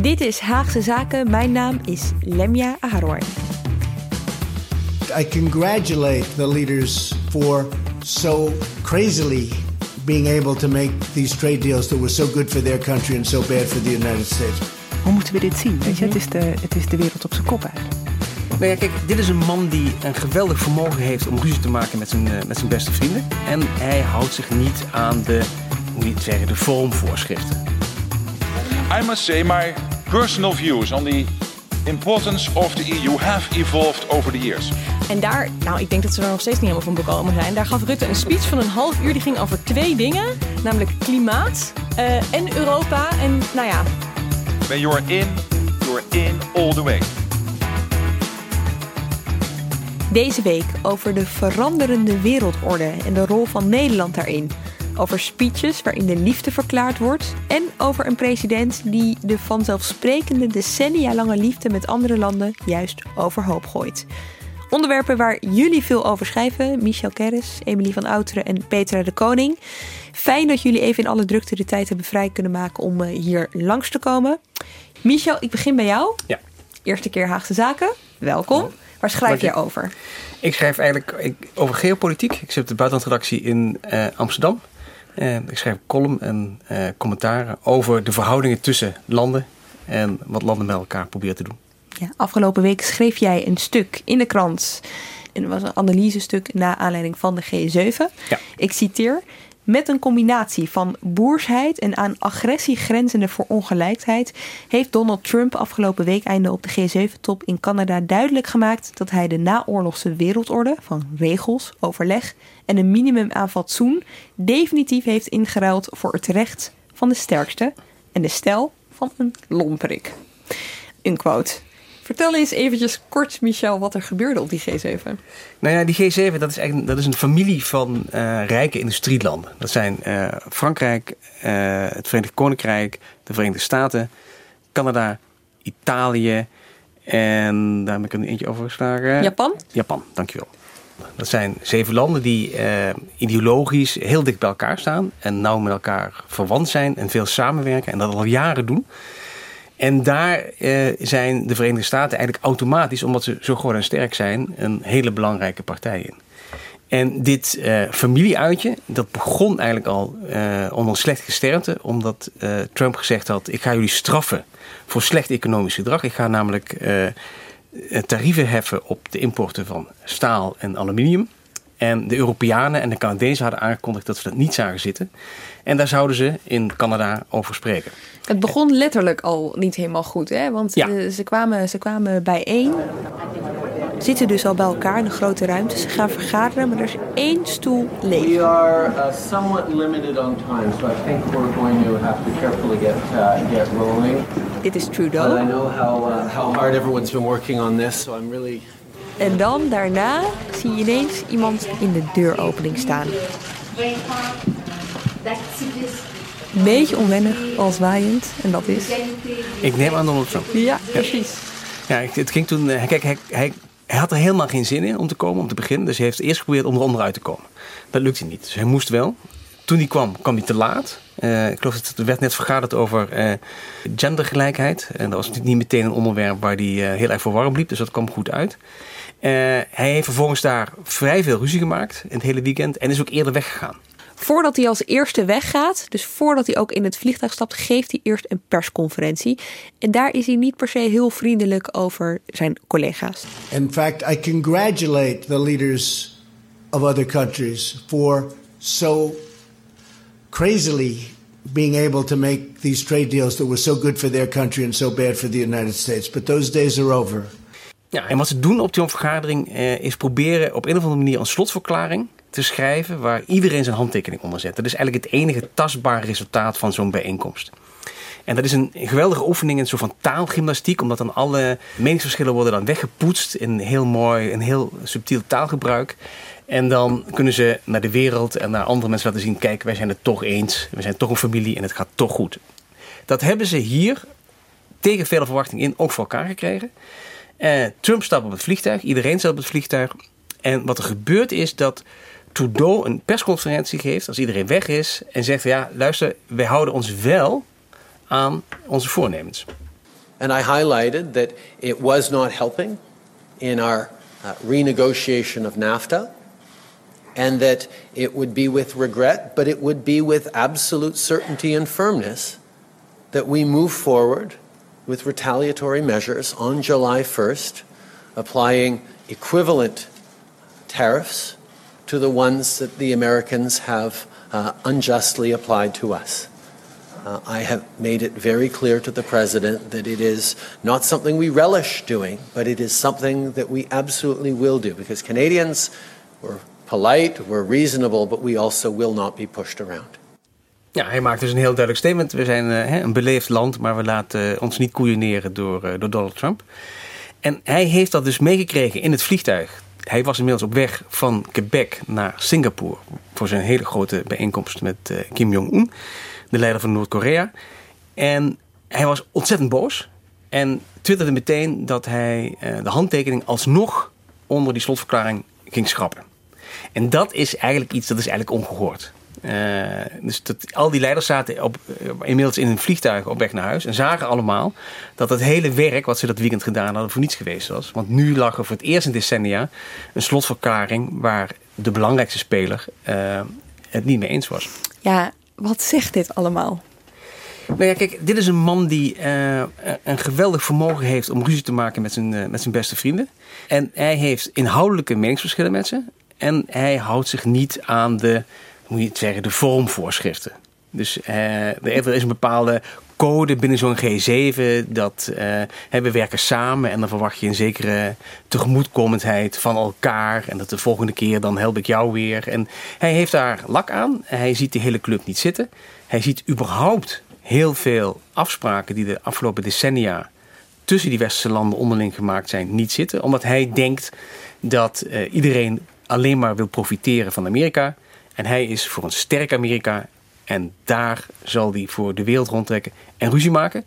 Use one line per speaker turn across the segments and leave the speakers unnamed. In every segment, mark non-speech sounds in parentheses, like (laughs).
Dit is Haagse Zaken. Mijn naam is Lemja Aharoy.
I congratulate the leaders for so crazily being able to make these trade deals that were so good for their country and so bad for the United States.
Hoe moeten we dit zien? Weet je, het, is de, het is de wereld op zijn kop eigenlijk.
Nou ja, kijk, dit is een man die een geweldig vermogen heeft om ruzie te maken met zijn, eh, met zijn beste vrienden. En hij houdt zich niet aan de, hoe je het zeggen, de vormvoorschriften.
I must say my personal views on the importance of the EU have evolved over the years.
En daar, nou, ik denk dat ze er nog steeds niet helemaal van bekomen zijn. Daar gaf Rutte een speech van een half uur. Die ging over twee dingen. Namelijk klimaat eh, en Europa. En nou ja,
When you're in, you're in all the way.
Deze week over de veranderende wereldorde en de rol van Nederland daarin. Over speeches waarin de liefde verklaard wordt. En over een president die de vanzelfsprekende decennia lange liefde met andere landen juist overhoop gooit. Onderwerpen waar jullie veel over schrijven. Michel Kerris, Emilie van Outeren en Petra de Koning. Fijn dat jullie even in alle drukte de tijd hebben vrij kunnen maken om eh, hier langs te komen. Michel, ik begin bij jou.
Ja.
Eerste keer Haagse Zaken. Welkom. Waar schrijf jij over?
Ik schrijf eigenlijk ik- over geopolitiek. Ik zit op de buitenlandredactie in eh, Amsterdam. En ik schrijf column en eh, commentaren over de verhoudingen tussen landen en wat landen met elkaar proberen te doen.
Ja, afgelopen week schreef jij een stuk in de krant. En het was een analysestuk na aanleiding van de G7.
Ja.
Ik citeer. Met een combinatie van boersheid en aan agressie grenzende verongelijkheid heeft Donald Trump afgelopen week einde op de G7-top in Canada duidelijk gemaakt dat hij de naoorlogse wereldorde van regels, overleg en een minimum aan fatsoen definitief heeft ingeruild voor het recht van de sterkste en de stijl van een lomperik. Een quote. Vertel eens eventjes kort, Michel, wat er gebeurde op die G7.
Nou ja, die G7 dat is, eigenlijk, dat is een familie van eh, rijke industrielanden. Dat zijn eh, Frankrijk, eh, het Verenigd Koninkrijk, de Verenigde Staten, Canada, Italië en daar heb ik eentje overgeslagen.
Japan?
Japan, dankjewel. Dat zijn zeven landen die ideologisch heel dicht bij elkaar staan en nauw met elkaar verwant zijn en veel samenwerken en dat al jaren doen. En daar eh, zijn de Verenigde Staten eigenlijk automatisch, omdat ze zo groot en sterk zijn, een hele belangrijke partij in. En dit eh, familieuitje, dat begon eigenlijk al eh, onder slecht gesternte, omdat eh, Trump gezegd had: ik ga jullie straffen voor slecht economisch gedrag. Ik ga namelijk eh, eh, tarieven heffen op de importen van staal en aluminium. En de Europeanen en de Canadezen hadden aangekondigd dat ze dat niet zagen zitten. En daar zouden ze in Canada over spreken.
Het begon letterlijk al niet helemaal goed, hè? Want
Ja.
eh, ze, kwamen, ze kwamen bijeen. Zitten dus al bij elkaar in de grote ruimte. Ze gaan vergaderen, maar er is één stoel leeg.
We are uh, somewhat limited on time, so I think we're going to have to carefully get uh, get rolling.
Dit is
But I
Trudeau.
know how uh, how hard everyone's been working on this, so I'm really
En dan daarna zie je ineens iemand in de deuropening staan. Een beetje onwennig, al zwaaiend. En dat is...
Ik neem aan Donald Trump.
Ja, precies.
Ja, het ging toen. eh, Kijk, hij, hij, hij had er helemaal geen zin in om te komen, om te beginnen. Dus hij heeft eerst geprobeerd om er onderuit te komen. Dat lukte niet. Dus hij moest wel. Toen hij kwam, kwam hij te laat. Eh, ik geloof dat er werd net vergaderd over eh, gendergelijkheid. En dat was natuurlijk niet meteen een onderwerp waar hij heel erg voor warm liep. Dus dat kwam goed uit. Eh, hij heeft vervolgens daar vrij veel ruzie gemaakt in het hele weekend. En is ook eerder weggegaan.
Voordat hij als eerste weggaat, dus voordat hij ook in het vliegtuig stapt, geeft hij eerst een persconferentie. En daar is hij niet per se heel vriendelijk over zijn collega's.
In fact, I congratulate the leaders of other countries for so crazily being able to make these trade deals that were so good for their country and so bad for the United States. But those days are over.
Ja, en wat ze doen op die vergadering eh, is proberen op een of andere manier een slotverklaring te schrijven waar iedereen zijn handtekening onder zet. Dat is eigenlijk het enige tastbare resultaat van zo'n bijeenkomst. En dat is een geweldige oefening, een soort van taalgymnastiek, omdat dan alle meningsverschillen worden dan weggepoetst in heel mooi, een heel subtiel taalgebruik. En dan kunnen ze naar de wereld en naar andere mensen laten zien: kijk, wij zijn het toch eens. We zijn toch een familie en het gaat toch goed. Dat hebben ze hier tegen vele verwachtingen in ook voor elkaar gekregen. Uh, Trump stapt op het vliegtuig, iedereen staat op het vliegtuig. En wat er gebeurt is dat Trudeau een persconferentie geeft als iedereen weg is. En zegt: Ja, luister, wij houden ons wel aan onze voornemens.
And I highlighted that it was not helping in our uh, renegotiation of NAFTA. And that it would be with regret, but it would be with absolute certainty and firmness that we move forward with retaliatory measures on July 1st, applying equivalent tariffs to the ones that the Americans have uh, unjustly applied to us. Uh, I have made it very clear to the President that it is not something we relish doing, but it is something that we absolutely will do because Canadians were polite, we're reasonable, but we also will not be pushed around.
Ja, hij maakt dus een heel duidelijk statement. We zijn uh, een beleefd land, maar we laten uh, ons niet koeieneren door, uh, door Donald Trump. En hij heeft dat dus meegekregen in het vliegtuig. Hij was inmiddels op weg van Quebec naar Singapore voor zijn hele grote bijeenkomst met Kim Jong-un, de leider van Noord-Korea. En hij was ontzettend boos en twitterde meteen dat hij de handtekening alsnog onder die slotverklaring ging schrappen. En dat is eigenlijk iets dat is eigenlijk ongehoord. Uh, dus dat, al die leiders zaten op, inmiddels in een vliegtuig op weg naar huis en zagen allemaal dat het hele werk wat ze dat weekend gedaan hadden voor niets geweest was. Want nu lag er voor het eerst in decennia een slotverklaring waar de belangrijkste speler uh, het niet mee eens was.
Ja, wat zegt dit allemaal?
Nou ja, kijk, dit is een man die uh, een geweldig vermogen heeft om ruzie te maken met zijn, met zijn beste vrienden. En hij heeft inhoudelijke meningsverschillen met ze. En hij houdt zich niet aan de, moet je het zeggen, de vormvoorschriften. Dus uh, er is een bepaalde code binnen zo'n G7 dat uh, we werken samen en dan verwacht je een zekere tegemoetkomendheid van elkaar en dat de volgende keer dan help ik jou weer. En hij heeft daar lak aan. Hij ziet de hele club niet zitten. Hij ziet überhaupt heel veel afspraken die de afgelopen decennia tussen die westerse landen onderling gemaakt zijn niet zitten, omdat hij denkt dat uh, iedereen alleen maar wil profiteren van Amerika. En hij is voor een sterk Amerika. En daar zal hij voor de wereld rondtrekken en ruzie maken.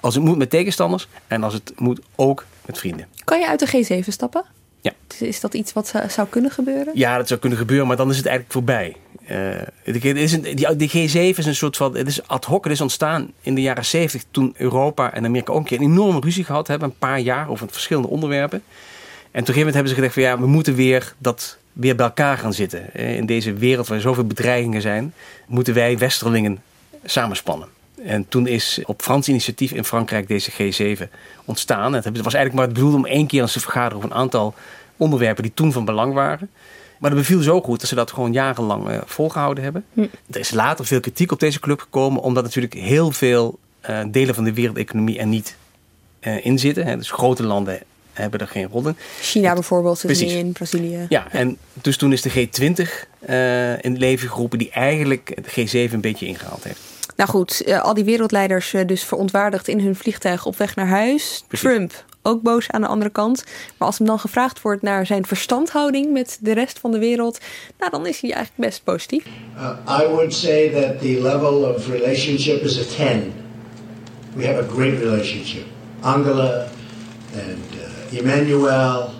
Als het moet met tegenstanders en als het moet ook met vrienden.
Kan je uit de G7 stappen?
Ja.
Is dat iets wat zou kunnen gebeuren?
Ja, dat zou kunnen gebeuren, maar dan is het eigenlijk voorbij. Uh, is een, die, die, G7 is een soort van. Het is ad hoc. Het is ontstaan in de jaren 70 toen Europa en Amerika ook een keer een enorme ruzie gehad hebben. Een paar jaar over verschillende onderwerpen. En toen een hebben ze gezegd van ja, we moeten weer dat weer bij elkaar gaan zitten. Eh, in deze wereld waar zoveel bedreigingen zijn, moeten wij Westerlingen samenspannen. En toen is op Frans initiatief in Frankrijk deze G7 ontstaan. Het was eigenlijk maar het bedoeld om één keer eens te vergaderen over een aantal onderwerpen die toen van belang waren. Maar dat beviel zo goed dat ze dat gewoon jarenlang uh, volgehouden hebben. Hm. Er is later veel kritiek op deze club gekomen, omdat natuurlijk heel veel uh, delen van de wereldeconomie er niet uh, in zitten. Hè. Dus grote landen hebben er geen rol in.
China bijvoorbeeld zit niet in, Brazilië.
Ja, en dus toen is de G20 uh, in het leven geroepen die eigenlijk de G7 een beetje ingehaald heeft.
Nou goed, uh, al die wereldleiders uh, dus verontwaardigd in hun vliegtuig op weg naar huis. Precies. Trump ook boos aan de andere kant. Maar als hem dan gevraagd wordt naar zijn verstandhouding met de rest van de wereld, nou dan is hij eigenlijk best positief.
Uh, I would say that the level of relationship is a 10. We have a great relationship. Angela and Emmanuel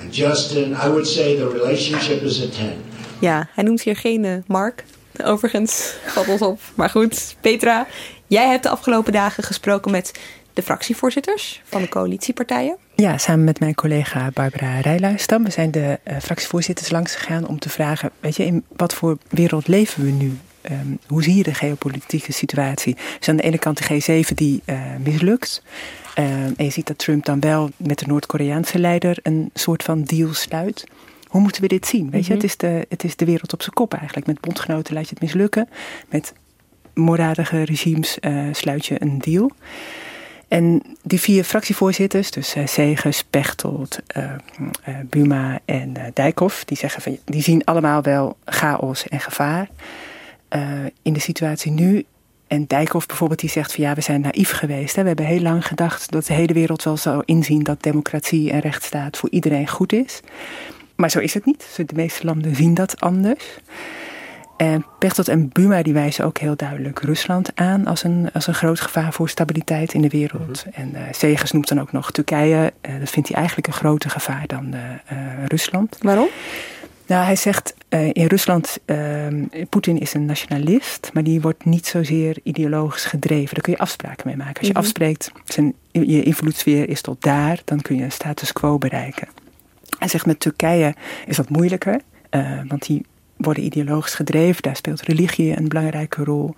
en Justin. I would say the relationship is a 10.
Ja, hij noemt hier geen uh, Mark. Overigens, valt ons op. Maar goed, Petra, jij hebt de afgelopen dagen gesproken met de fractievoorzitters van de coalitiepartijen.
Ja, samen met mijn collega Barbara Rijluistam. We zijn de uh, fractievoorzitters langs gegaan om te vragen: weet je, in wat voor wereld leven we nu? Um, hoe zie je de geopolitieke situatie? Dus aan de ene kant de G7 die uh, mislukt. Uh, en je ziet dat Trump dan wel met de Noord-Koreaanse leider een soort van deal sluit. Hoe moeten we dit zien? Weet je,
Mhm.
het, is de, het is de wereld op zijn kop eigenlijk. Met bondgenoten laat je het mislukken. Met moorddadige regimes uh, sluit je een deal. En die vier fractievoorzitters, dus uh, Segers, Pechtold, uh, uh, Buma en Dijkhoff, die zeggen van die zien allemaal wel chaos en gevaar in de situatie nu. En Dijkhoff bijvoorbeeld, die zegt van ja, we zijn naïef geweest. Hè. We hebben heel lang gedacht dat de hele wereld wel zou inzien dat democratie en rechtsstaat voor iedereen goed is. Maar zo is het niet. De meeste landen zien dat anders. En Pechtold en Buma die wijzen ook heel duidelijk Rusland aan als een, als een groot gevaar voor stabiliteit in de wereld. En uh, Segers noemt dan ook nog Turkije. Uh, dat vindt hij eigenlijk een groter gevaar dan uh, Rusland.
Waarom?
Nou, hij zegt in Rusland, Poetin is een nationalist, maar die wordt niet zozeer ideologisch gedreven. Daar kun je afspraken mee maken. Als je mm -hmm. afspreekt, zijn, je invloedssfeer is tot daar, dan kun je een status quo bereiken. Hij zegt met Turkije is dat moeilijker, want die worden ideologisch gedreven. Daar speelt religie een belangrijke rol.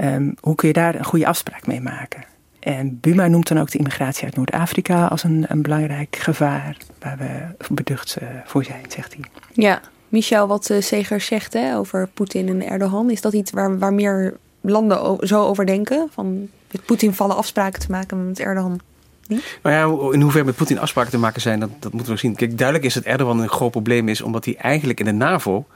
Um, hoe kun je daar een goede afspraak mee maken? En Buma noemt dan ook de immigratie uit Noord-Afrika als een, een, belangrijk gevaar waar we beducht uh, voor zijn, zegt hij.
Ja, Michel, wat uh, Segers zegt hè, over Poetin en Erdogan, is dat iets waar, waar meer landen zo over denken? Van met Poetin vallen afspraken te maken, maar met Erdogan niet?
Nou ja, in hoeverre met Poetin afspraken te maken zijn, dat, dat moeten we zien. Kijk, duidelijk is dat Erdogan een groot probleem is, omdat hij eigenlijk in de NAVO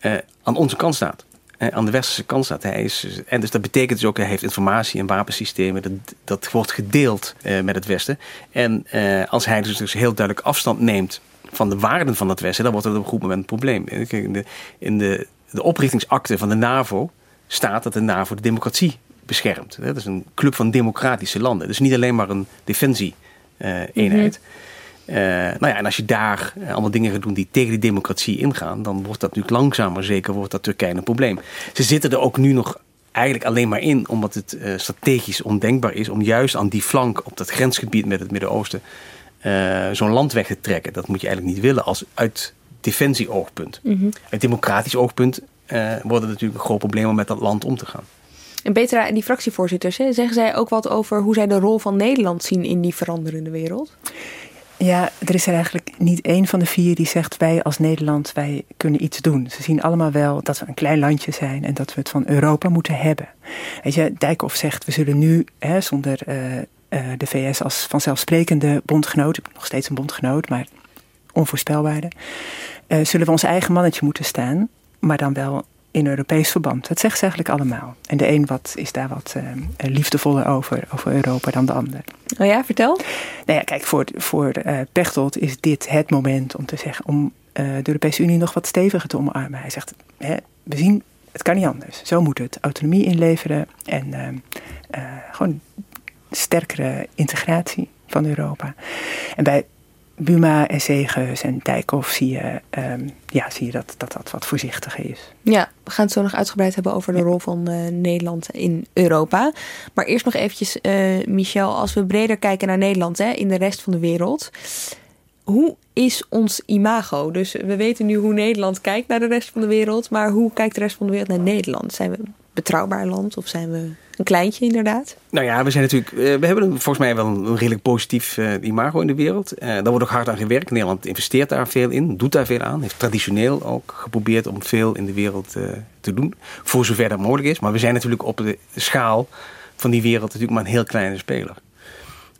uh, aan onze kant staat. Uh, aan de westerse kant staat. Hij is, en dus dat betekent dus ook, hij heeft informatie en wapensystemen. Dat, dat wordt gedeeld uh, met het Westen. En als hij dus, dus heel duidelijk afstand neemt van de waarden van het Westen, dan wordt dat op een goed moment een probleem. In de, in de, de oprichtingsakte van de NAVO staat dat de NAVO de democratie beschermt. Dat is een club van democratische landen. Dus niet alleen maar een defensie-eenheid. -hmm. Uh, nou ja, en als je daar uh, allemaal dingen gaat doen die tegen die democratie ingaan, dan wordt dat natuurlijk langzamer zeker wordt dat Turkije een probleem. Ze zitten er ook nu nog eigenlijk alleen maar in, omdat het uh, strategisch ondenkbaar is om juist aan die flank op dat grensgebied met het Midden-Oosten zo'n land weg te trekken. Dat moet je eigenlijk niet willen als uit defensie-oogpunt. Mm -hmm. Uit democratisch oogpunt wordt het natuurlijk een groot probleem om met dat land om te gaan.
En Petra, die fractievoorzitters, hè, zeggen zij ook wat over hoe zij de rol van Nederland zien in die veranderende wereld?
Ja, er is er eigenlijk niet één van de vier die zegt wij als Nederland, wij kunnen iets doen. Ze zien allemaal wel dat we een klein landje zijn en dat we het van Europa moeten hebben. Weet je, Dijkhoff zegt we zullen nu hè, zonder uh, uh, de VS als vanzelfsprekende bondgenoot, nog steeds een bondgenoot, maar onvoorspelbaarder, uh, zullen we ons eigen mannetje moeten staan, maar dan wel in Europees verband. Dat zegt ze eigenlijk allemaal. En de een wat, is daar wat uh, liefdevoller over, over Europa dan de ander.
Oh ja, vertel.
Nou ja, kijk, voor, voor uh, Pechtold is dit het moment om te zeggen... om uh, de Europese Unie nog wat steviger te omarmen. Hij zegt, hè, we zien, het kan niet anders. Zo moet het. Autonomie inleveren en gewoon sterkere integratie van Europa. En bij Buma en Segers en Dijkhoff zie je, um, ja, zie je dat, dat dat wat voorzichtiger is.
Ja, we gaan het zo nog uitgebreid hebben over de rol van uh, Nederland in Europa. Maar eerst nog eventjes, uh, Michel, als we breder kijken naar Nederland hè, in de rest van de wereld. Hoe is ons imago? Dus we weten nu hoe Nederland kijkt naar de rest van de wereld. Maar hoe kijkt de rest van de wereld naar Nederland? Zijn we betrouwbaar land of zijn we een kleintje inderdaad?
Nou ja, we zijn natuurlijk. Uh, we hebben volgens mij wel een, redelijk positief uh, imago in de wereld. Uh, daar wordt ook hard aan gewerkt. Nederland investeert daar veel in, doet daar veel aan. Heeft traditioneel ook geprobeerd om veel in de wereld te doen. Voor zover dat mogelijk is. Maar we zijn natuurlijk op de schaal van die wereld natuurlijk maar een heel kleine speler.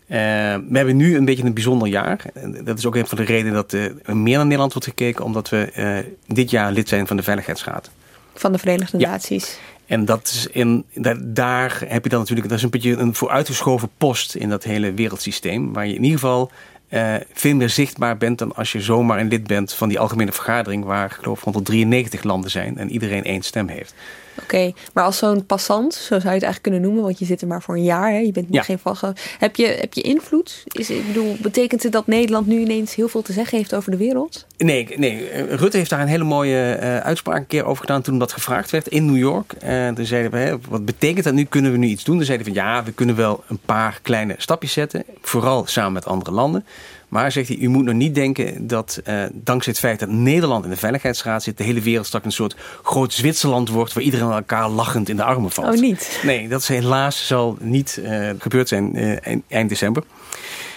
we hebben nu een beetje een bijzonder jaar. Dat is ook een van de redenen dat er meer naar Nederland wordt gekeken, omdat we dit jaar lid zijn van de Veiligheidsraad.
Van de Verenigde
ja.
Naties.
En dat is in, daar, daar heb je dan natuurlijk, dat is een beetje een vooruitgeschoven post in dat hele wereldsysteem. Waar je in ieder geval uh, veel meer zichtbaar bent dan als je zomaar een lid bent van die algemene vergadering. Waar ik geloof 193 landen zijn en iedereen één stem heeft.
Oké, okay, maar als zo'n passant, zo zou je het eigenlijk kunnen noemen, want je zit er maar voor een jaar, hè? je bent ja. geen vast. Heb je, heb je invloed? Is, ik bedoel, betekent het dat Nederland nu ineens heel veel te zeggen heeft over de wereld?
Nee, nee, Rutte heeft daar een hele mooie uh, uitspraak een keer over gedaan toen dat gevraagd werd in New York. Uh, toen zeiden we, hè, wat betekent dat nu? Kunnen we nu iets doen? Toen zeiden van ja, we kunnen wel een paar kleine stapjes zetten. Vooral samen met andere landen. Maar zegt hij, u moet nog niet denken dat uh, dankzij het feit dat Nederland in de Veiligheidsraad zit, de hele wereld straks een soort groot Zwitserland wordt waar iedereen elkaar lachend in de armen valt.
Oh, niet?
Nee, dat is helaas zal niet uh, gebeurd zijn eind december.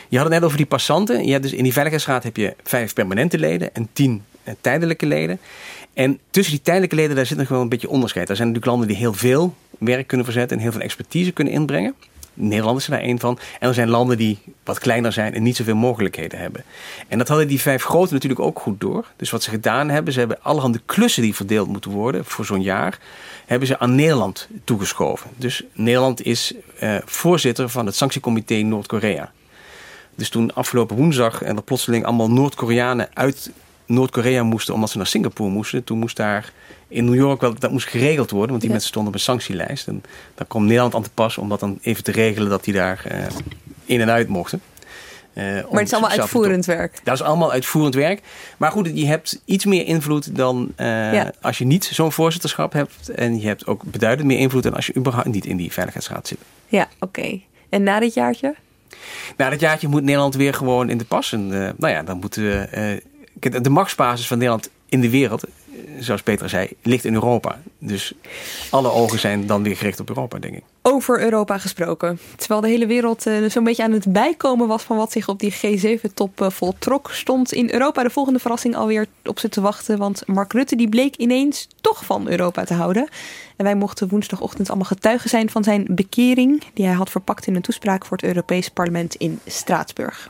Je had het net over die passanten. Je hebt dus in die Veiligheidsraad heb je vijf permanente leden en tien tijdelijke leden. En tussen die tijdelijke leden daar zit nog wel een beetje onderscheid. Er zijn natuurlijk landen die heel veel werk kunnen verzetten en heel veel expertise kunnen inbrengen. Nederland is er daar één van. En er zijn landen die wat kleiner zijn en niet zoveel mogelijkheden hebben. En dat hadden die vijf grote natuurlijk ook goed door. Dus wat ze gedaan hebben, ze hebben allerhande klussen die verdeeld moeten worden voor zo'n jaar, hebben ze aan Nederland toegeschoven. Dus Nederland is uh, voorzitter van het sanctiecomité Noord-Korea. Dus toen afgelopen woensdag en er plotseling allemaal Noord-Koreanen uit Noord-Korea moesten omdat ze naar Singapore moesten. Toen moest daar in New York wel, dat moest geregeld worden, want die mensen stonden op een sanctielijst. En daar kwam Nederland aan te pas om dat dan even te regelen dat die daar uh, in en uit mochten.
Uh, maar het is allemaal uitvoerend werk.
Dat is allemaal uitvoerend werk. Maar goed, je hebt iets meer invloed dan uh, ja. als je niet zo'n voorzitterschap hebt. En je hebt ook beduidend meer invloed dan als je überhaupt niet in die veiligheidsraad zit.
Ja, oké. Okay. En na dit jaartje?
Na dit jaartje moet Nederland weer gewoon in de pas. En, uh, nou ja, dan moeten we. de machtsbasis van Nederland in de wereld zoals Peter zei, ligt in Europa. Dus alle ogen zijn dan weer gericht op Europa, denk ik.
Over Europa gesproken. Terwijl de hele wereld uh, zo'n beetje aan het bijkomen was van wat zich op die G7-top uh, voltrok, stond in Europa de volgende verrassing alweer op ze te wachten. Want Mark Rutte die bleek ineens toch van Europa te houden. En wij mochten woensdagochtend allemaal getuigen zijn van zijn bekering, die hij had verpakt in een toespraak voor het Europees Parlement in Straatsburg.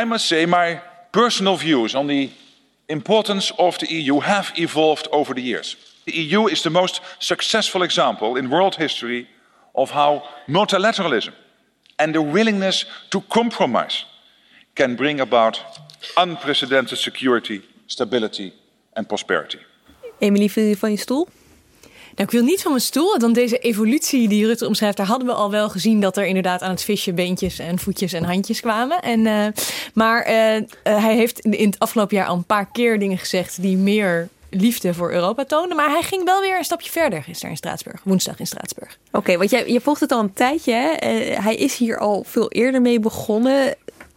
I must say my personal views on the importance of the EU have evolved over the years. The EU is the most successful example in world history of how multilateralism and the willingness to compromise can bring about unprecedented security, stability and prosperity.
Emily, viel van je stoel?
Nou, ik wil niet van mijn stoel. Dan deze evolutie die Rutte omschrijft, daar hadden we al wel gezien dat er inderdaad aan het visje beentjes en voetjes en handjes kwamen. En, uh, maar uh, uh, hij heeft in het afgelopen jaar al een paar keer dingen gezegd die meer liefde voor Europa toonden. Maar hij ging wel weer een stapje verder gisteren in Straatsburg, woensdag in Straatsburg.
Oké, want jij, je volgt het al een tijdje. Hè? hij is hier al veel eerder mee begonnen.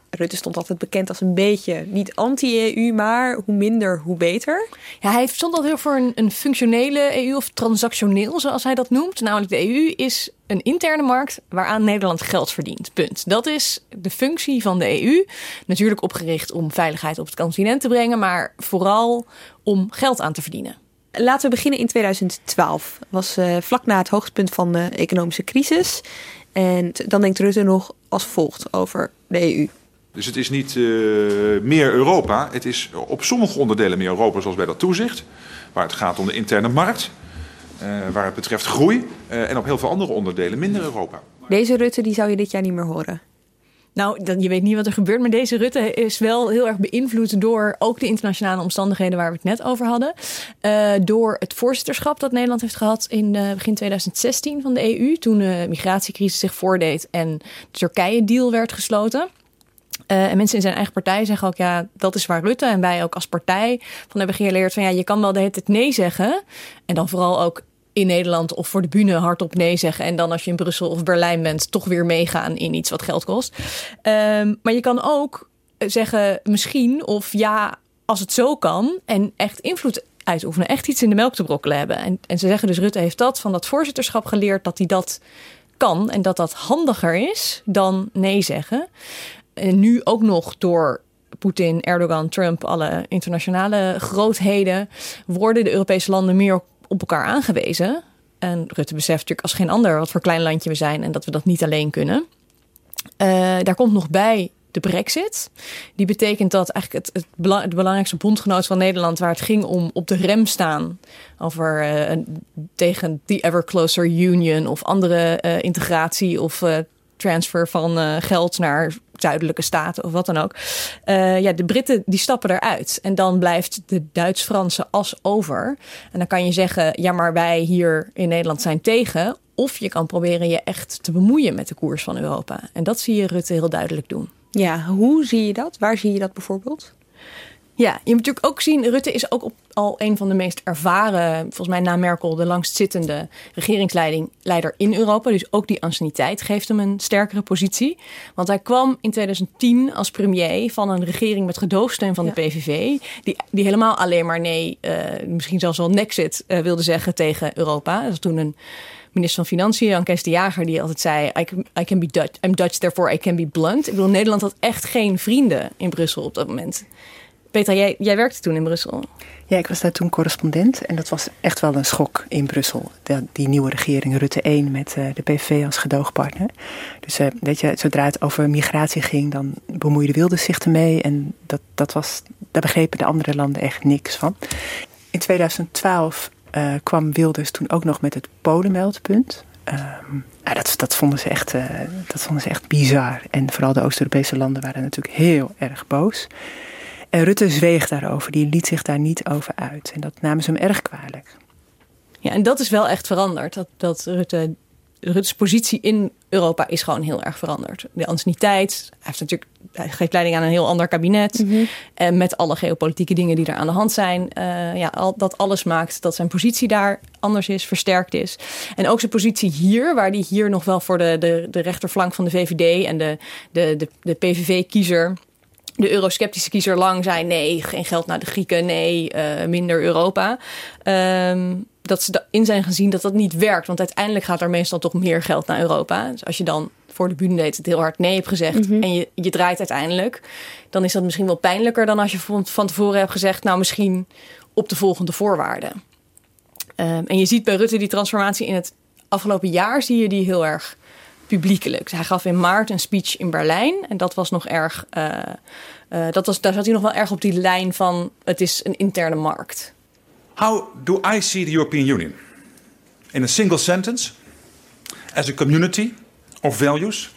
Rutte stond altijd bekend als een beetje niet anti-EU, maar hoe minder, hoe beter.
Ja, hij stond altijd heel voor een, een, functionele EU of transactioneel, zoals hij dat noemt. Namelijk de EU is een interne markt waaraan Nederland geld verdient. Punt. Dat is de functie van de EU. Natuurlijk opgericht om veiligheid op het continent te brengen, maar vooral om geld aan te verdienen.
Laten we beginnen in 2012. Was uh, vlak na het hoogtepunt van de economische crisis. En dan denkt Rutte nog als volgt over de EU.
Dus het is niet uh, meer Europa. Het is op sommige onderdelen meer Europa, zoals bij dat toezicht. Waar het gaat om de interne markt. Uh, waar het betreft groei. Uh, en op heel veel andere onderdelen minder Europa.
Deze Rutte die zou je dit jaar niet meer horen.
Nou, dan, je weet niet wat er gebeurt. Maar deze Rutte is wel heel erg beïnvloed door ook de internationale omstandigheden waar we het net over hadden. Uh, door het voorzitterschap dat Nederland heeft gehad in uh, begin 2016 van de EU. Toen de migratiecrisis zich voordeed en de Turkije-deal werd gesloten. Uh, en mensen in zijn eigen partij zeggen ook, ja, dat is waar Rutte en wij ook als partij van hebben geleerd van, ja, je kan wel de hele tijd nee zeggen. En dan vooral ook in Nederland of voor de bühne hardop nee zeggen. En dan als je in Brussel of Berlijn bent, toch weer meegaan in iets wat geld kost. Um, maar je kan ook zeggen misschien of ja, als het zo kan. En echt invloed uitoefenen. Echt iets in de melk te brokkelen hebben. En, en ze zeggen dus, Rutte heeft dat van dat voorzitterschap geleerd, dat hij dat kan. En dat dat handiger is dan nee zeggen. En nu ook nog door Poetin, Erdogan, Trump, alle internationale grootheden, worden de Europese landen meer op elkaar aangewezen. En Rutte beseft natuurlijk als geen ander wat voor klein landje we zijn en dat we dat niet alleen kunnen. Uh, daar komt nog bij de brexit. Die betekent dat eigenlijk het, het, belangrijkste bondgenoot van Nederland... waar het ging om op de rem staan over uh, tegen the ever closer union... of andere uh, integratie of transfer van geld naar zuidelijke staten of wat dan ook. Uh, ja, de Britten die stappen eruit. En dan blijft de Duits-Franse as over. En dan kan je zeggen, ja, maar wij hier in Nederland zijn tegen. Of je kan proberen je echt te bemoeien met de koers van Europa. En dat zie je Rutte heel duidelijk doen.
Ja, hoe zie je dat? Waar zie je dat bijvoorbeeld?
Ja, je moet natuurlijk ook zien, Rutte is ook op, al een van de meest ervaren, volgens mij na Merkel, de langstzittende regeringsleider in Europa. Dus ook die anciëniteit geeft hem een sterkere positie. Want hij kwam in 2010 als premier van een regering met gedoogsteun van de PVV, die, die helemaal alleen maar nee, uh, misschien zelfs wel nexit uh, wilde zeggen tegen Europa. Dat was toen een minister van Financiën, Jan Kees de Jager, die altijd zei: I can, I can be Dutch, I'm Dutch, therefore I can be blunt. Ik bedoel, Nederland had echt geen vrienden in Brussel op dat moment. Peter, jij, werkte toen in Brussel.
Ja, ik was daar toen correspondent en dat was echt wel een schok in Brussel. Die nieuwe regering, Rutte 1, met uh, de PVV als gedoogpartner. Dus uh, weet je, zodra het over migratie ging, dan bemoeide Wilders zich ermee. En dat, dat was, daar begrepen de andere landen echt niks van. In 2012 uh, kwam Wilders toen ook nog met het Polenmeldpunt. Nou, dat, dat, vonden ze echt, dat vonden ze echt bizar. En vooral de Oost-Europese landen waren natuurlijk heel erg boos. En Rutte zweeg daarover, die liet zich daar niet over uit. En dat namen ze hem erg kwalijk.
Ja, en dat is wel echt veranderd. Dat, dat Rutte, Rutte's positie in Europa is gewoon heel erg veranderd. De anciëniteit, hij, heeft natuurlijk, hij geeft leiding aan een heel ander kabinet. Mm -hmm. En met alle geopolitieke dingen die er aan de hand zijn. Uh, ja, al, dat alles maakt dat zijn positie daar anders is, versterkt is. En ook zijn positie hier, waar hij hier nog wel voor de, de, de rechterflank van de VVD en de, de, de, de PVV-kiezer de eurosceptische kiezer lang zei: nee, geen geld naar de Grieken, nee, uh, minder Europa. Um, dat ze in zijn gezien dat dat niet werkt. Want uiteindelijk gaat er meestal toch meer geld naar Europa. Dus als je dan voor de bühne het heel hard nee hebt gezegd mm -hmm. en je, je draait uiteindelijk, dan is dat misschien wel pijnlijker dan als je van, van tevoren hebt gezegd: nou, misschien op de volgende voorwaarden. Um, en je ziet bij Rutte die transformatie in het afgelopen jaar, zie je die heel erg publiekelijk. Hij gaf in maart een speech in Berlijn. En dat was nog erg. Uh, uh, dat was, daar zat hij nog wel erg op die lijn van het is een interne markt.
How do I see the European Union? In a single sentence, as a community of values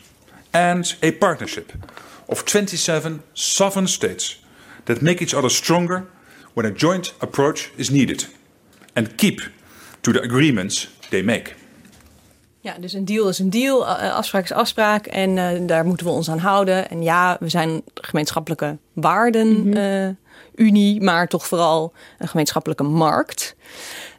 and a partnership of 27 sovereign states that make each other stronger when a joint approach is needed and keep to the agreements they make.
Ja, dus een deal is een deal, afspraak is afspraak en uh, daar moeten we ons aan houden. En ja, we zijn gemeenschappelijke waarden mm -hmm. uh, unie, maar toch vooral een gemeenschappelijke markt.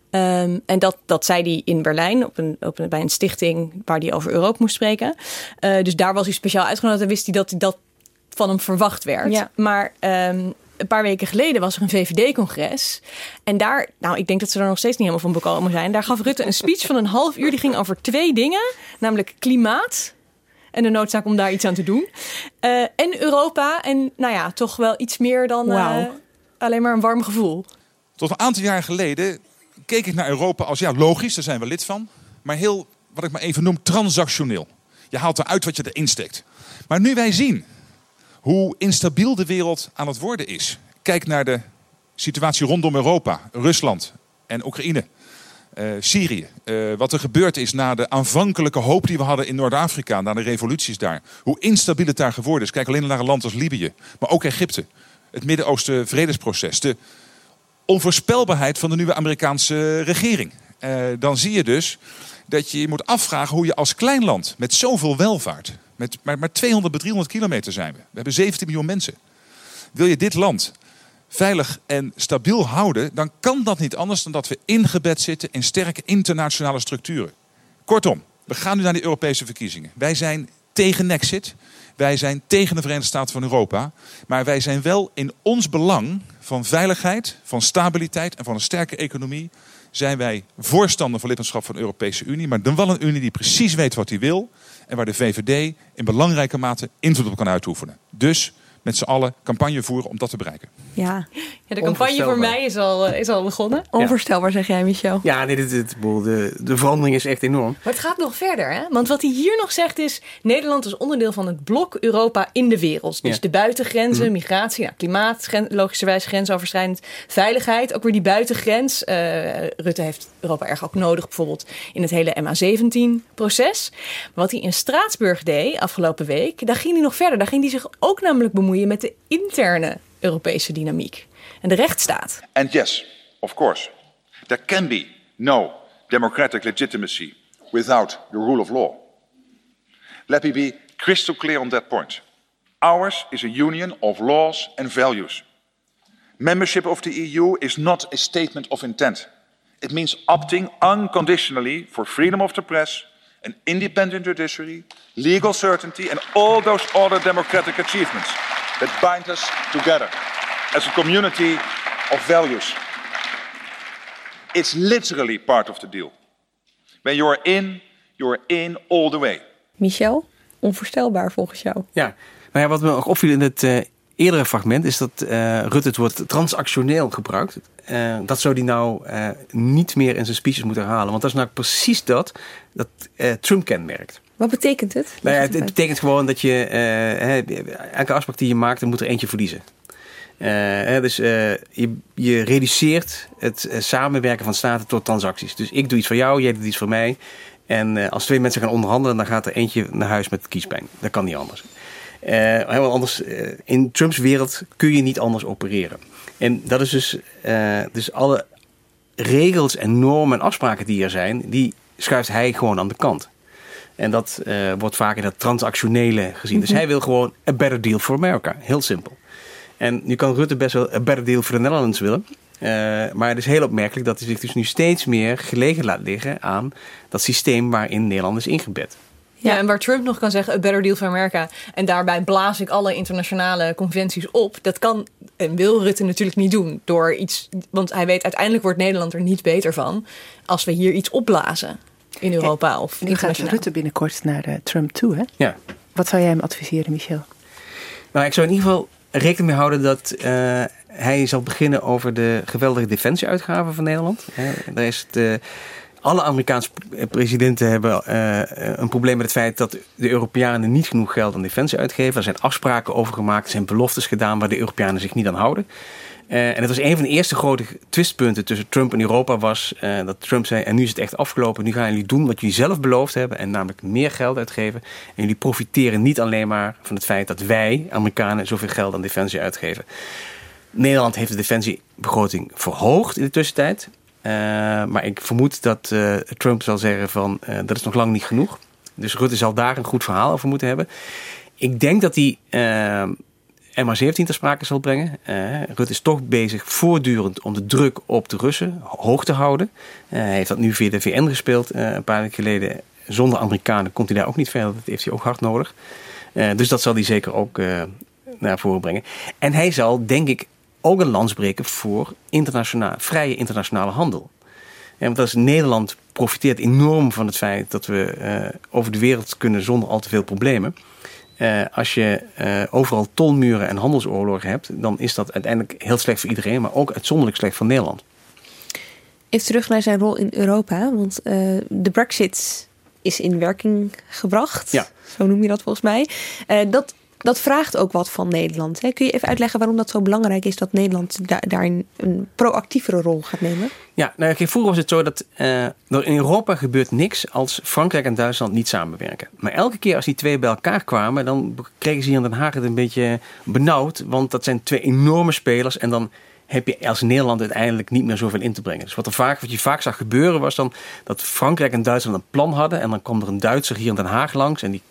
Um, en dat, dat zei hij in Berlijn op een, op een, bij een stichting waar hij over Europa moest spreken. Uh, dus daar was hij speciaal uitgenodigd en wist hij dat dat van hem verwacht werd. Ja. Maar um, een paar weken geleden was er een VVD-congres. En daar, nou, ik denk dat ze er nog steeds niet helemaal van bekomen zijn. Daar gaf Rutte een speech van een half uur. Die ging over twee dingen, namelijk klimaat en de noodzaak om daar iets aan te doen. Uh, en Europa. En nou ja, toch wel iets meer dan wow. uh, alleen maar een warm gevoel.
Tot een aantal jaar geleden keek ik naar Europa als, ja, logisch, daar zijn we lid van. Maar heel, wat ik maar even noem, transactioneel. Je haalt eruit wat je erin steekt. Maar nu wij zien hoe instabiel de wereld aan het worden is. Kijk naar de situatie rondom Europa, Rusland en Oekraïne. Uh, Syrië. Uh, wat er gebeurd is na de aanvankelijke hoop die we hadden in Noord-Afrika, na de revoluties daar. Hoe instabiel het daar geworden is. Kijk alleen naar een land als Libië, maar ook Egypte. Het Midden-Oosten vredesproces. De onvoorspelbaarheid van de nieuwe Amerikaanse regering. Uh, dan zie je dus dat je je moet afvragen hoe je als klein land met zoveel welvaart, met maar, maar 200 bij 300 kilometer zijn we. We hebben 17 miljoen mensen. Wil je dit land veilig en stabiel houden, dan kan dat niet anders dan dat we ingebed zitten in sterke internationale structuren. Kortom, we gaan nu naar de Europese verkiezingen. Wij zijn tegen Nexit. Wij zijn tegen de Verenigde Staten van Europa. Maar wij zijn wel in ons belang van veiligheid, van stabiliteit en van een sterke economie. Zijn wij voorstander van lidmaatschap van de Europese Unie. Maar dan wel een Unie die precies weet wat hij wil. En waar de VVD in belangrijke mate invloed op kan uitoefenen. Dus met z'n allen campagne voeren om dat te bereiken.
Ja, ja de campagne voor mij is al, is al begonnen.
Onvoorstelbaar, zeg jij, Michel.
Ja, nee, dit, dit, de, de verandering is echt enorm.
Maar het gaat nog verder, hè? Want wat hij hier nog zegt is... Nederland is onderdeel van het blok Europa in de wereld. Dus ja. de buitengrenzen, mm. migratie, ja, klimaat, gren, logischerwijs grensoverschrijdend, veiligheid. Ook weer die buitengrens. Uh, Rutte heeft Europa erg ook nodig, bijvoorbeeld in het hele MA17-proces. Wat hij in Straatsburg deed afgelopen week, daar ging hij nog verder. Daar ging hij zich ook namelijk bemoeien met de interne Europese dynamiek en de rechtsstaat.
And yes, of course, there can be no democratic legitimacy without the rule of law. Let me be crystal clear on that point. Ours is a union of laws and values. Membership of the EU is not a statement of intent. It means opting unconditionally for freedom of the press, an independent judiciary, legal certainty, and all those other democratic achievements that bind us together as a community of values. It's literally part of the deal. When you're in, you're in all the way.
Michel, onvoorstelbaar volgens jou.
Ja, nou ja, wat me ook opviel in het uh, eerdere fragment is dat uh, Rutte het woord transactioneel gebruikt. Uh, dat zou hij nou niet meer in zijn speeches moeten herhalen. Want dat is nou precies dat dat Trump kenmerkt.
Wat betekent het?
Nou ja, het, het, betekent gewoon dat je elke afspraak die je maakt, dan moet er eentje verliezen. Uh, dus uh, je, je, reduceert het samenwerken van staten tot transacties. Dus ik doe iets voor jou, jij doet iets voor mij. En als twee mensen gaan onderhandelen, dan gaat er eentje naar huis met kiespijn. Dat kan niet anders. helemaal anders. in Trumps wereld kun je niet anders opereren. En dat is dus, dus alle regels en normen en afspraken die er zijn, die schuift hij gewoon aan de kant. En dat wordt vaak in dat transactionele gezien. Dus mhm. hij wil gewoon a better deal for America. Heel simpel. En nu kan Rutte best wel een better deal voor de Netherlands willen. Uh, maar het is heel opmerkelijk dat hij zich dus nu steeds meer gelegen laat liggen aan dat systeem waarin Nederland is ingebed.
Ja, en waar Trump nog kan zeggen, a better deal for America. En daarbij blaas ik alle internationale conventies op. Dat kan en wil Rutte natuurlijk niet doen. Door iets, want hij weet uiteindelijk wordt Nederland er niet beter van. Als we hier iets opblazen in Europa of
Nu gaat Rutte binnenkort naar uh, Trump toe, hè?
Ja.
Wat zou jij hem adviseren, Michel?
Nou, ik zou in ieder geval rekening mee houden dat uh, hij zal beginnen over de geweldige defensieuitgaven van Nederland. daar is het, uh, alle Amerikaanse presidenten hebben uh, een probleem met het feit dat de Europeanen niet genoeg geld aan defensie uitgeven. Er zijn afspraken over gemaakt, er zijn beloftes gedaan waar de Europeanen zich niet aan houden. Uh, en het was een van de eerste grote twistpunten tussen Trump en Europa was uh, dat Trump zei, en nu is het echt afgelopen, nu gaan jullie doen wat jullie zelf beloofd hebben en namelijk meer geld uitgeven. En jullie profiteren niet alleen maar van het feit dat wij, Amerikanen, zoveel geld aan defensie uitgeven. Nederland heeft de defensiebegroting verhoogd in de tussentijd. Uh, maar ik vermoed dat Trump zal zeggen van dat is nog lang niet genoeg. Dus Rutte zal daar een goed verhaal over moeten hebben. Ik denk dat hij MH17 ter sprake zal brengen. Uh, Rutte is toch bezig voortdurend om de druk op de Russen hoog te houden. Uh, hij heeft dat nu via de VN gespeeld uh, een paar weken geleden. Zonder Amerikanen komt hij daar ook niet verder. Dat heeft hij ook hard nodig. dus dat zal hij zeker ook naar voren brengen. En hij zal, denk ik, ook een lans breken voor internationale, vrije internationale handel. Ja, want Nederland profiteert enorm van het feit dat we over de wereld kunnen zonder al te veel problemen. Uh, als je uh, overal tolmuren en handelsoorlogen hebt, dan is dat uiteindelijk heel slecht voor iedereen, maar ook uitzonderlijk slecht voor Nederland.
Even terug naar zijn rol in Europa, want uh, de Brexit is in werking gebracht.
Ja.
Zo noem je dat volgens mij. dat dat vraagt ook wat van Nederland. Hè? Kun je even uitleggen waarom dat zo belangrijk is dat Nederland daarin een proactievere rol gaat nemen?
Ja, nou, vroeger was het zo dat uh, in Europa gebeurt niks als Frankrijk en Duitsland niet samenwerken. Maar elke keer als die twee bij elkaar kwamen, dan kregen ze hier in Den Haag het een beetje benauwd. Want dat zijn twee enorme spelers en dan heb je als Nederland uiteindelijk niet meer zoveel in te brengen. Dus wat, er vaak, wat je vaak zag gebeuren was dan dat Frankrijk en Duitsland een plan hadden. En dan kwam er een Duitser hier in Den Haag langs en die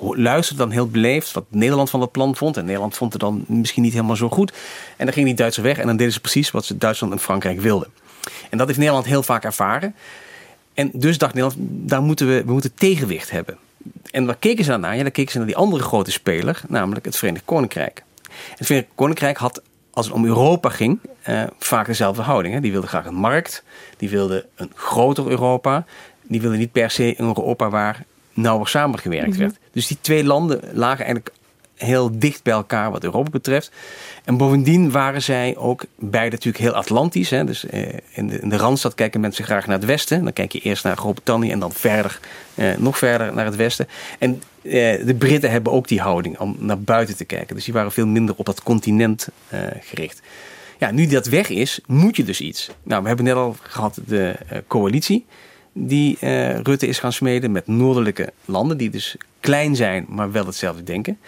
luisterde dan heel beleefd wat Nederland van het plan vond. En Nederland vond het dan misschien niet helemaal zo goed. En dan ging die Duitser weg en dan deden ze precies wat ze Duitsland en Frankrijk wilden. En dat heeft Nederland heel vaak ervaren. En dus dacht Nederland, daar moeten we, we moeten tegenwicht hebben. En waar keken ze dan naar? Ja, dan keken ze naar die andere grote speler, namelijk het Verenigd Koninkrijk. Het Verenigd Koninkrijk had, als het om Europa ging, eh, vaak dezelfde houding. Hè. Die wilde graag een markt, die wilde een groter Europa. Die wilde niet per se een Europa waar nauwer samengewerkt mhm. werd. Dus die twee landen lagen eigenlijk heel dicht bij elkaar wat Europa betreft. En bovendien waren zij ook beide natuurlijk heel Atlantisch. Hè? Dus eh, in, de, in de Randstad kijken mensen graag naar het westen. Dan kijk je eerst naar Groot-Brittannië en dan verder, eh, nog verder naar het westen. En eh, de Britten hebben ook die houding om naar buiten te kijken. Dus die waren veel minder op dat continent eh, gericht. Ja, nu dat weg is, moet je dus iets. Nou, we hebben net al gehad de eh, coalitie die uh, Rutte is gaan smeden met noordelijke landen, die dus klein zijn, maar wel hetzelfde denken.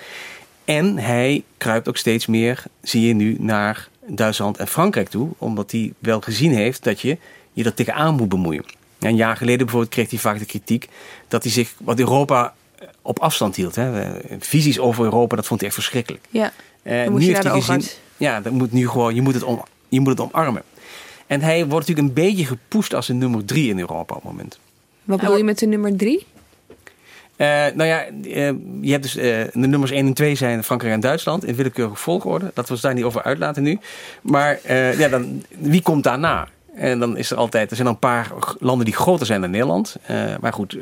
En hij kruipt ook steeds meer, zie je nu, naar Duitsland en Frankrijk toe, omdat hij wel gezien heeft dat je je er tegenaan moet bemoeien. Een jaar geleden bijvoorbeeld kreeg hij vaak de kritiek dat hij zich, wat Europa eh, op afstand hield. Hè. Visies over Europa, dat vond hij echt verschrikkelijk.
Ja, uh, nu heeft hij gezien,
ja, dat moet nu gewoon, je moet het je moet het omarmen. En hij wordt natuurlijk een beetje gepusht als een nummer drie in Europa op het moment.
Wat bedoel je met de nummer drie?
Uh, nou ja, uh, je hebt dus uh, de nummers 1 en 2 zijn Frankrijk en Duitsland in willekeurige volgorde. Dat we daar niet over uitlaten nu. Maar ja, dan, wie komt daarna? En dan is er altijd, er zijn een paar landen die groter zijn dan Nederland. maar goed,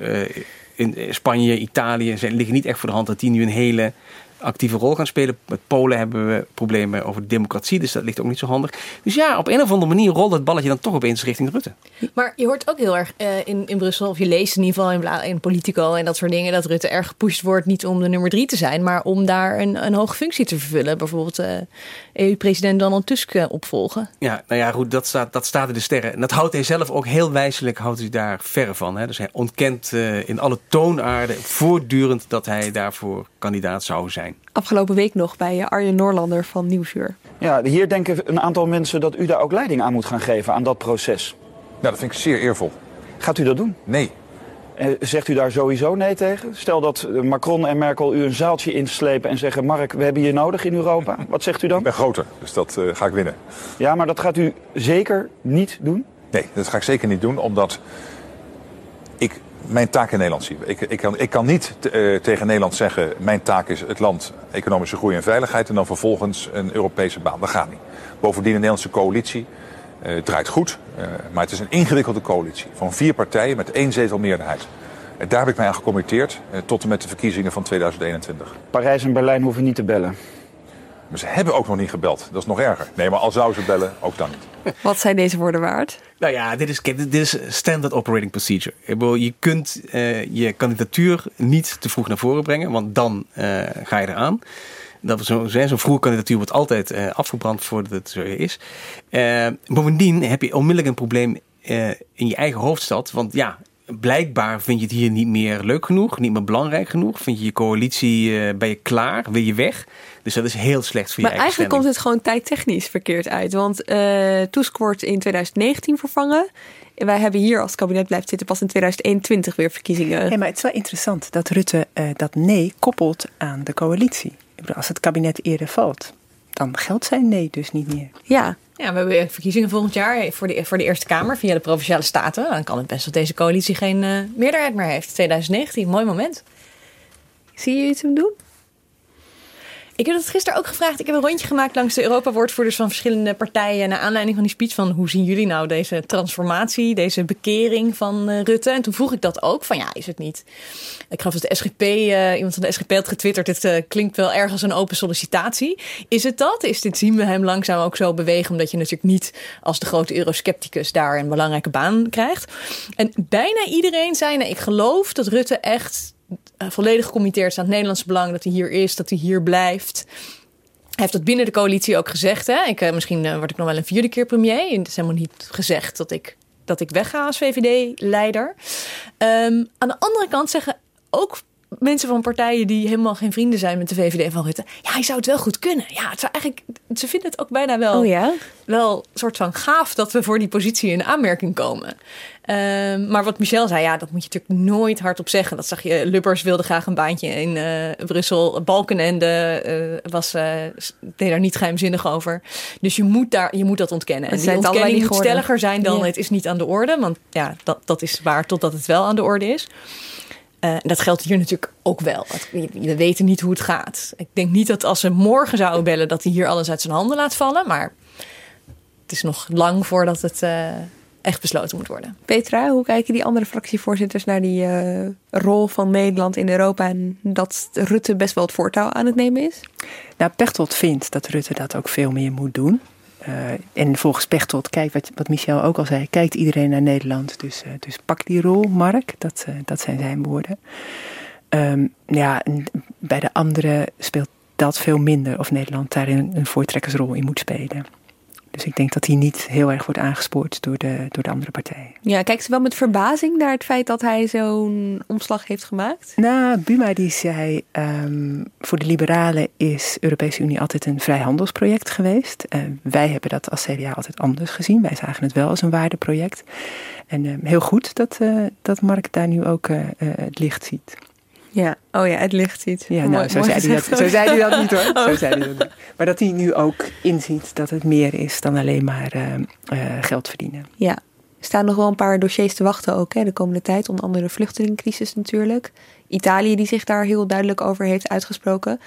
in Spanje, Italië zijn, liggen niet echt voor de hand dat die nu een hele actieve rol gaan spelen. Met Polen hebben we problemen over democratie, dus dat ligt ook niet zo handig. Dus ja, op een of andere manier rolt het balletje dan toch opeens richting Rutte.
Maar je hoort ook heel erg uh, in, in Brussel, of je leest in ieder geval in, in Politico en dat soort dingen, dat Rutte erg gepusht wordt niet om de nummer drie te zijn, maar om daar een, een hoge functie te vervullen. Bijvoorbeeld uh, eh, EU-president Donald Tusk uh, opvolgen.
Ja, nou ja, goed, dat staat, dat staat in de sterren. En dat houdt hij zelf ook heel wijselijk, houdt hij daar verre van. Hè? Dus hij ontkent in alle toonaarden voortdurend dat hij daarvoor kandidaat zou zijn
afgelopen week nog bij Arjen Noorlander van Nieuwsuur.
Ja, hier denken een aantal mensen dat u daar ook leiding aan moet gaan geven aan dat proces.
Ja, dat vind ik zeer eervol.
Gaat u dat doen?
Nee.
Eh, zegt u daar sowieso nee tegen? Stel dat Macron en Merkel u een zaaltje inslepen en zeggen... Mark, we hebben je nodig in Europa. Wat zegt u dan? Ik
ben groter, dus dat uh, ga ik winnen.
Ja, maar dat gaat u zeker niet doen?
Nee, dat ga ik zeker niet doen, omdat ik mijn taak in Nederland zien. Ik, ik, kan, ik kan niet uh, tegen Nederland zeggen: mijn taak is het land economische groei en veiligheid. en dan vervolgens een Europese baan. Dat gaat niet. Bovendien, de Nederlandse coalitie uh, draait goed. Uh, maar het is een ingewikkelde coalitie van vier partijen met één zetel meerderheid. En daar heb ik mij aan gecommitteerd tot en met de verkiezingen van 2021.
Parijs en Berlijn hoeven niet te bellen.
Maar ze hebben ook nog niet gebeld. Dat is nog erger. Nee, maar al zouden ze bellen, ook dan niet.
Wat zijn deze woorden waard?
Nou ja, dit is, dit is standard operating procedure. Je kunt uh, je kandidatuur niet te vroeg naar voren brengen, want dan uh, ga je eraan. Dat zo, zo'n vroege kandidatuur wordt altijd uh, afgebrand voordat het zo is. bovendien heb je onmiddellijk een probleem in je eigen hoofdstad. Want ja, blijkbaar vind je het hier niet meer leuk genoeg, niet meer belangrijk genoeg. Vind je je coalitie, uh, ben je klaar, wil je weg. Dus dat is heel slecht voor je
maar eigenlijk komt het gewoon tijdtechnisch verkeerd uit. Want uh, Tusk wordt in 2019 vervangen. En wij hebben hier als het kabinet blijft zitten pas in 2021 weer verkiezingen.
Hey, maar het is wel interessant dat Rutte uh, dat nee koppelt aan de coalitie. Ik bedoel, als het kabinet eerder valt, dan geldt zijn nee dus niet meer.
Ja,
ja, we hebben verkiezingen volgend jaar voor de, voor de Eerste Kamer via de Provinciale Staten. Dan kan het best dat deze coalitie geen uh, meerderheid meer heeft. 2019, mooi moment.
Zie je iets hem doen?
Ik heb het gisteren ook gevraagd. Ik heb een rondje gemaakt langs de Europa-woordvoerders van verschillende partijen. Naar aanleiding van die speech van hoe zien jullie nou deze transformatie, deze bekering van uh, Rutte? En toen vroeg ik dat ook van ja, is het niet? Ik geloof dat de SGP, uh, iemand van de SGP had getwitterd, dit uh, klinkt wel erg als een open sollicitatie. Is het dat? Is dit, zien we hem langzaam ook zo bewegen, omdat je natuurlijk niet als de grote euroscepticus daar een belangrijke baan krijgt? En bijna iedereen zei, nou, ik geloof dat Rutte echt volledig gecommitteerd is aan het Nederlandse belang. Dat hij hier is, dat hij hier blijft. Hij heeft dat binnen de coalitie ook gezegd. Hè? Ik, uh, misschien uh, word ik nog wel een vierde keer premier. Het is helemaal niet gezegd dat ik, dat ik wegga als VVD-leider. Um, aan de andere kant zeggen ook mensen van partijen die helemaal geen vrienden zijn met de VVD van Rutte. Ja, hij zou het wel goed kunnen. Ja, het zou eigenlijk, ze vinden het ook bijna wel,
oh ja?
wel een soort van gaaf dat we voor die positie in aanmerking komen. Um, maar wat Michel zei, ja, dat moet je natuurlijk nooit hardop zeggen. Dat zag je, Lubbers wilde graag een baantje in uh, Brussel. Balkenende uh, was, uh, deed daar niet geheimzinnig over. Dus je moet, daar, je moet dat ontkennen. En die ontkenning moet stelliger zijn dan ja. het is niet aan de orde. Want ja, dat, dat is waar totdat het wel aan de orde is. Uh, dat geldt hier natuurlijk ook wel. We weten niet hoe het gaat. Ik denk niet dat als ze morgen zouden bellen, dat hij hier alles uit zijn handen laat vallen. Maar het is nog lang voordat het uh, echt besloten moet worden.
Petra, hoe kijken die andere fractievoorzitters naar die uh, rol van Nederland in Europa en dat Rutte best wel het voortouw aan het nemen is?
Nou, Pechtold vindt dat Rutte dat ook veel meer moet doen. Uh, en volgens Pechtold, kijk wat, wat Michel ook al zei, kijkt iedereen naar Nederland. Dus, uh, dus pak die rol, Mark. Dat, uh, dat zijn zijn woorden. Um, ja, bij de anderen speelt dat veel minder of Nederland daarin een voortrekkersrol in moet spelen. Dus ik denk dat hij niet heel erg wordt aangespoord door de, door de andere partijen.
Ja, kijkt ze wel met verbazing naar het feit dat hij zo'n omslag heeft gemaakt?
Nou, Buma die zei, um, voor de liberalen is Europese Unie altijd een vrijhandelsproject geweest. Uh, wij hebben dat als CDA altijd anders gezien. Wij zagen het wel als een waardeproject. En uh, heel goed dat, uh, dat Mark daar nu ook het licht ziet.
Ja, oh ja, het licht ziet.
Ja, nou, zo, zei hij dat, zo zei hij dat niet hoor. (laughs) Zo zei hij dat niet. Maar dat hij nu ook inziet dat het meer is dan alleen maar uh, uh, geld verdienen.
Ja, er staan nog wel een paar dossiers te wachten ook hè, de komende tijd. Onder andere de vluchtelingencrisis natuurlijk. Italië die zich daar heel duidelijk over heeft uitgesproken.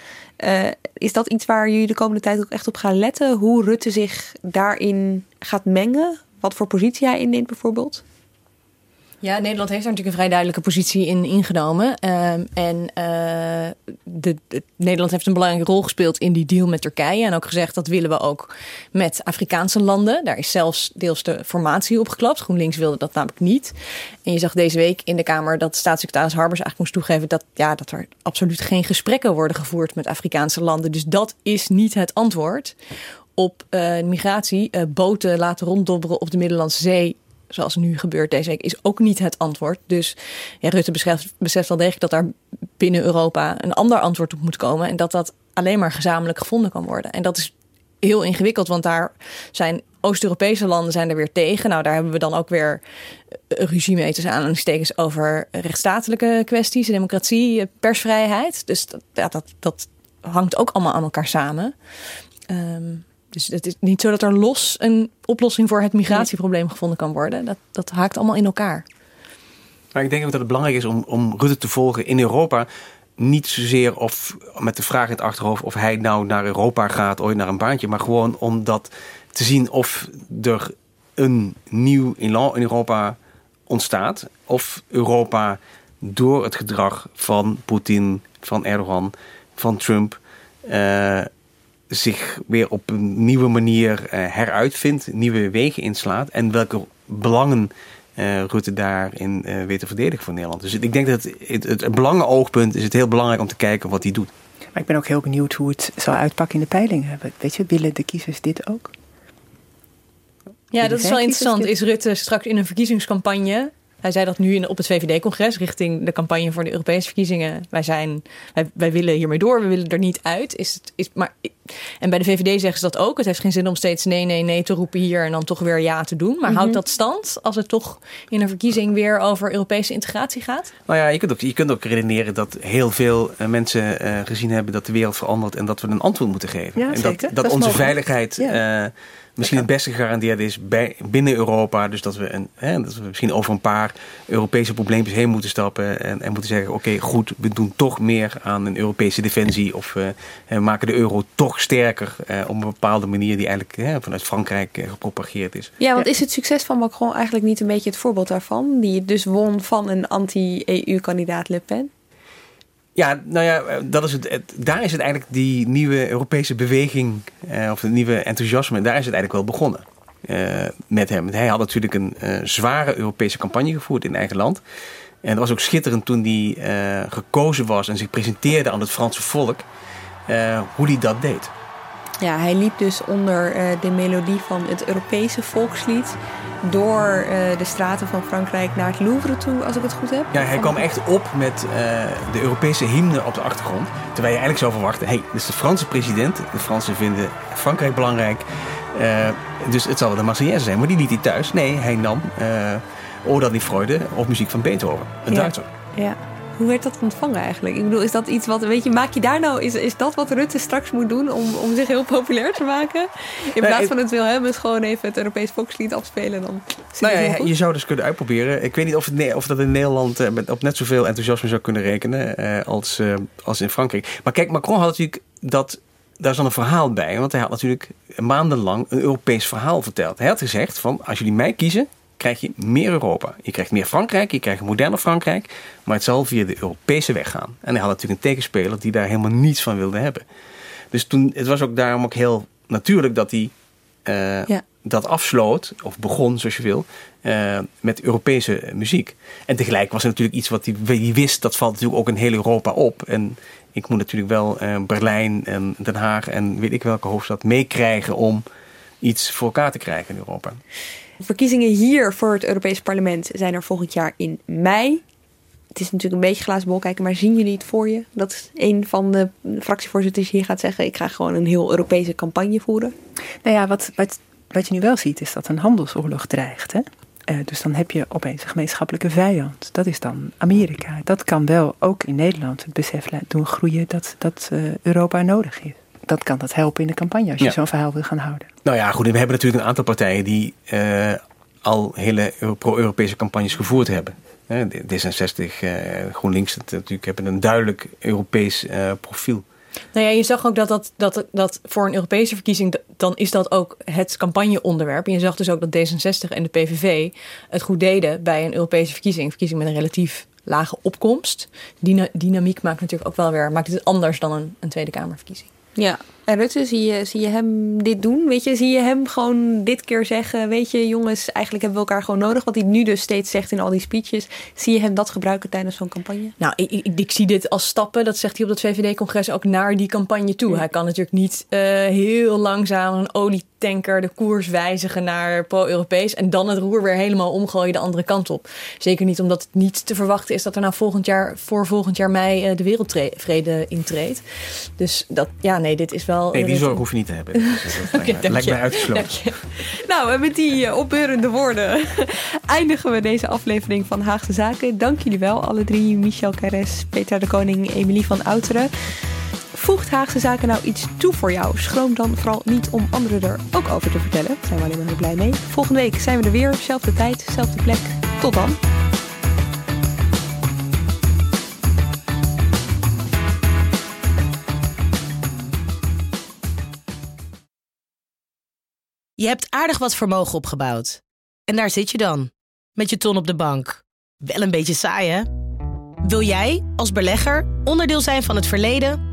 Uh, is dat iets waar jullie de komende tijd ook echt op gaan letten? Hoe Rutte zich daarin gaat mengen? Wat voor positie hij inneemt bijvoorbeeld?
Ja, Nederland heeft daar natuurlijk een vrij duidelijke positie in ingenomen. Um, en uh, de, de, Nederland heeft een belangrijke rol gespeeld in die deal met Turkije. En ook gezegd dat willen we ook met Afrikaanse landen. Daar is zelfs deels de formatie opgeklapt. GroenLinks wilde dat namelijk niet. En je zag deze week in de Kamer dat staatssecretaris Harbers eigenlijk moest toegeven dat, ja, dat er absoluut geen gesprekken worden gevoerd met Afrikaanse landen. Dus dat is niet het antwoord op uh, migratie. Uh, boten laten ronddobberen op de Middellandse Zee zoals nu gebeurt deze week, is ook niet het antwoord. Dus ja, Rutte beseft, beseft wel degelijk dat daar binnen Europa een ander antwoord op moet komen. En dat dat alleen maar gezamenlijk gevonden kan worden. En dat is heel ingewikkeld, want daar zijn Oost-Europese landen zijn er weer tegen. Nou, daar hebben we dan ook weer ruzie mee tussen aanhalingstekens over rechtsstatelijke kwesties, democratie, persvrijheid. Dus dat, ja, dat, dat hangt ook allemaal aan elkaar samen. Um, dus het is niet zo dat er los een oplossing voor het migratieprobleem gevonden kan worden. Dat, dat haakt allemaal in elkaar.
Maar ik denk ook dat het belangrijk is om, om Rutte te volgen in Europa. Niet zozeer of met de vraag in het achterhoofd of hij nou naar Europa gaat, ooit naar een baantje. Maar gewoon om dat te zien of er een nieuw in Europa ontstaat. Of Europa door het gedrag van Poetin, van Erdogan, van Trump. Uh, zich weer op een nieuwe manier uh, heruitvindt, nieuwe wegen inslaat en welke belangen uh, Rutte daarin uh, weet te verdedigen voor Nederland. Dus ik denk dat het, het, het, het belangenoogpunt is het heel belangrijk om te kijken wat hij doet.
Maar ik ben ook heel benieuwd hoe het zal uitpakken in de peilingen. Weet je, willen de kiezers dit ook?
Ja, dat is wel interessant. Is Rutte straks in een verkiezingscampagne hij zei dat nu in, op het VVD-congres richting de campagne voor de Europese verkiezingen. Wij, zijn, wij, wij willen hiermee door, we willen er niet uit. Is het, is, maar, en bij de VVD zeggen ze dat ook. Het heeft geen zin om steeds nee, nee, nee te roepen hier en dan toch weer ja te doen. Maar mm houdt dat stand als het toch in een verkiezing weer over Europese integratie gaat?
Nou ja, je kunt ook, je kunt ook redeneren dat heel veel uh, mensen uh, gezien hebben dat de wereld verandert en dat we een antwoord moeten geven.
Ja,
en dat, dat,
dat
onze
mogelijk.
veiligheid.
Ja.
Uh, misschien het beste gegarandeerd is bij, binnen Europa. Dus dat we, een, hè, dat we misschien over een paar Europese probleempjes heen moeten stappen. En, en moeten zeggen: oké, okay, goed, we doen toch meer aan een Europese defensie. Of uh, we maken de euro toch sterker uh, op een bepaalde manier die eigenlijk hè, vanuit Frankrijk uh, gepropageerd is.
Ja, want is het succes van Macron eigenlijk niet een beetje het voorbeeld daarvan? Die dus won van een anti-EU-kandidaat Le Pen?
Ja, nou ja, dat is het, daar is het eigenlijk die nieuwe Europese beweging, uh, of het nieuwe enthousiasme, daar is het eigenlijk wel begonnen uh, met hem. Hij had natuurlijk een uh, zware Europese campagne gevoerd in eigen land. En het was ook schitterend toen hij gekozen was en zich presenteerde aan het Franse volk, hoe hij dat deed.
Ja, hij liep dus onder de melodie van het Europese volkslied door uh, de straten van Frankrijk naar het Louvre toe, als ik het goed heb.
Ja, hij kwam echt op met uh, de Europese hymne op de achtergrond. Terwijl je eigenlijk zou verwachten, hé, hey, dit is de Franse president. De Fransen vinden Frankrijk belangrijk. Uh, dus het zal wel de Marseillaise zijn. Maar die liet hij thuis. Nee, hij nam Oda die Freude of muziek van Beethoven, een
ja.
Duitser.
Ja. Hoe werd dat ontvangen eigenlijk? Ik bedoel, is dat iets wat, weet je, maak je daar nou, is, is dat wat Rutte straks moet doen om, om zich heel populair te maken? In plaats nee, van het Wilhelmus gewoon even het Europees volkslied afspelen, dan
nou ja, je zou dus kunnen uitproberen. Ik weet niet of, het, of dat in Nederland uh, op net zoveel enthousiasme zou kunnen rekenen uh, als, uh, als in Frankrijk. Maar kijk, Macron had natuurlijk dat daar is dan een verhaal bij. Want hij had natuurlijk maandenlang een Europees verhaal verteld. Hij had gezegd van, als jullie mij kiezen, krijg je meer Europa. Je krijgt meer Frankrijk, je krijgt een moderner Frankrijk. Maar het zal via de Europese weg gaan. En hij had natuurlijk een tegenspeler die daar helemaal niets van wilde hebben. Dus toen, het was ook daarom ook heel natuurlijk dat hij uh, ja. dat afsloot, of begon zoals je wil, uh, met Europese muziek. En tegelijk was het natuurlijk iets wat hij, hij wist, dat valt natuurlijk ook in heel Europa op. En ik moet natuurlijk wel uh, Berlijn en Den Haag en weet ik welke hoofdstad meekrijgen om iets voor elkaar te krijgen in Europa.
Verkiezingen hier voor het Europees Parlement zijn er volgend jaar in mei. Het is natuurlijk een beetje glazen bol kijken, maar zien jullie het voor je? Dat een van de fractievoorzitters hier gaat zeggen: ik ga gewoon een heel Europese campagne voeren.
Nou ja, wat, wat, wat je nu wel ziet, is dat een handelsoorlog dreigt. Hè? Uh, dus dan heb je opeens een gemeenschappelijke vijand. Dat is dan Amerika. Dat kan wel ook in Nederland het besef doen groeien dat, dat uh, Europa nodig is. Dat kan dat helpen in de campagne als je zo'n verhaal wil gaan houden.
Nou ja, goed. We hebben natuurlijk een aantal partijen die uh, al hele pro-Europese campagnes gevoerd hebben. D66, GroenLinks natuurlijk hebben een duidelijk Europees profiel.
Nou ja, je zag ook dat, dat, dat, dat voor een Europese verkiezing, dan is dat ook het campagneonderwerp. En je zag dus ook dat D66 en de PVV het goed deden bij een Europese verkiezing. Een verkiezing met een relatief lage opkomst. Die dynamiek maakt natuurlijk ook wel weer, maakt het anders dan een, een Tweede Kamerverkiezing.
Ja, en Rutte, zie je, zie je hem dit doen? Weet je, zie je hem gewoon dit keer zeggen: Weet je, jongens, eigenlijk hebben we elkaar gewoon nodig. Wat hij nu dus steeds zegt in al die speeches. Zie je hem dat gebruiken tijdens zo'n campagne?
Nou, ik, ik, ik, zie dit als stappen, dat zegt hij op het VVD-congres ook naar die campagne toe. Hij kan natuurlijk niet uh, heel langzaam een de koers wijzigen naar pro-Europees. En dan het roer weer helemaal omgooien de andere kant op. Zeker niet omdat het niet te verwachten is dat er nou volgend jaar, voor volgend jaar mei uh, de wereldvrede intreedt. Dus dat, ja, nee, dit is wel
Nee, die zorg hoef je niet te hebben. (laughs) okay, lijkt, mij uitgesloten.
Nou, met die uh, opbeurende woorden (laughs) eindigen we deze aflevering van Haagse Zaken. Dank jullie wel, alle drie. Michel Cares, Peter de Koning, Emilie van Outeren. Voegt Haagse Zaken nou iets toe voor jou? Schroom dan vooral niet om anderen er ook over te vertellen. Daar zijn we alleen maar heel blij mee. Volgende week zijn we er weer. Zelfde tijd, zelfde plek. Tot dan.
Je hebt aardig wat vermogen opgebouwd. En daar zit je dan, met je ton op de bank. Wel een beetje saai, hè? Wil jij, als belegger, onderdeel zijn van het verleden